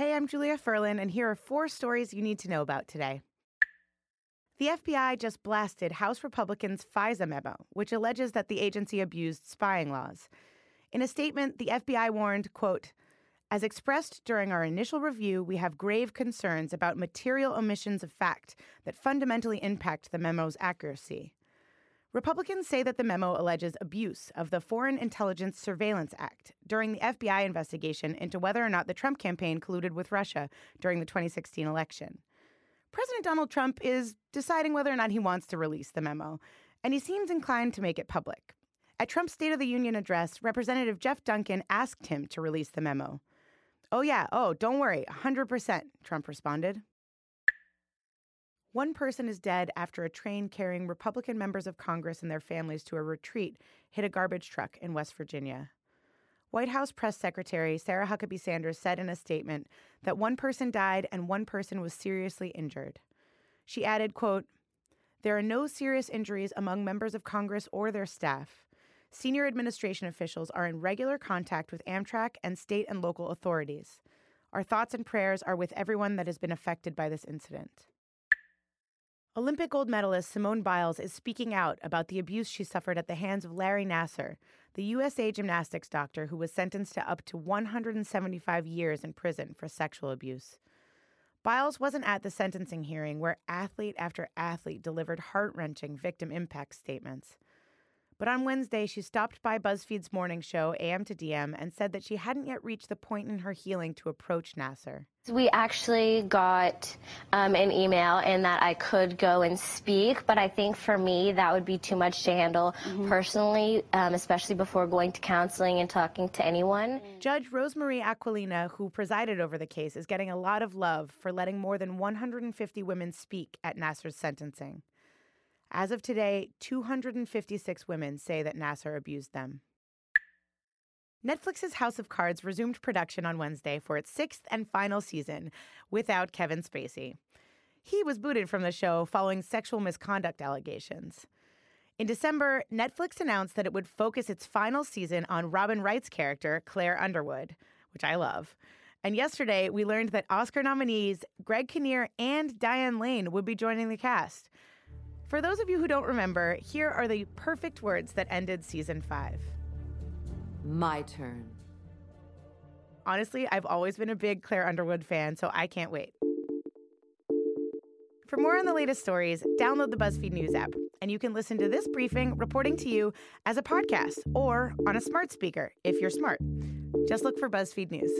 Hey, I'm Julia Furlan, and here are four stories you need to know about today. The FBI just blasted House Republicans' FISA memo, which alleges that the agency abused spying laws. In a statement, the FBI warned, quote, as expressed during our initial review, we have grave concerns about material omissions of fact that fundamentally impact the memo's accuracy. Republicans say that the memo alleges abuse of the Foreign Intelligence Surveillance Act during the FBI investigation into whether or not the Trump campaign colluded with Russia during the 2016 election. President Donald Trump is deciding whether or not he wants to release the memo, and he seems inclined to make it public. At Trump's State of the Union address, Representative Jeff Duncan asked him to release the memo. Oh, yeah, oh, don't worry, 100%, Trump responded. One person is dead after a train carrying Republican members of Congress and their families to a retreat hit a garbage truck in West Virginia. White House Press Secretary Sarah Huckabee Sanders said in a statement that one person died and one person was seriously injured. She added, quote, There are no serious injuries among members of Congress or their staff. Senior administration officials are in regular contact with Amtrak and state and local authorities. Our thoughts and prayers are with everyone that has been affected by this incident. Olympic gold medalist Simone Biles is speaking out about the abuse she suffered at the hands of Larry Nassar, the USA gymnastics doctor who was sentenced to up to 175 years in prison for sexual abuse. Biles wasn't at the sentencing hearing where athlete after athlete delivered heart wrenching victim impact statements. But on Wednesday, she stopped by BuzzFeed's morning show, AM to DM, and said that she hadn't yet reached the point in her healing to approach Nassar. We actually got um, an email in that I could go and speak, but I think for me that would be too much to handle mm-hmm. personally, um, especially before going to counseling and talking to anyone. Judge Rosemarie Aquilina, who presided over the case, is getting a lot of love for letting more than 150 women speak at Nassar's sentencing. As of today, 256 women say that Nassar abused them. Netflix's House of Cards resumed production on Wednesday for its sixth and final season without Kevin Spacey. He was booted from the show following sexual misconduct allegations. In December, Netflix announced that it would focus its final season on Robin Wright's character, Claire Underwood, which I love. And yesterday, we learned that Oscar nominees Greg Kinnear and Diane Lane would be joining the cast. For those of you who don't remember, here are the perfect words that ended season five. My turn. Honestly, I've always been a big Claire Underwood fan, so I can't wait. For more on the latest stories, download the BuzzFeed News app, and you can listen to this briefing reporting to you as a podcast or on a smart speaker if you're smart. Just look for BuzzFeed News.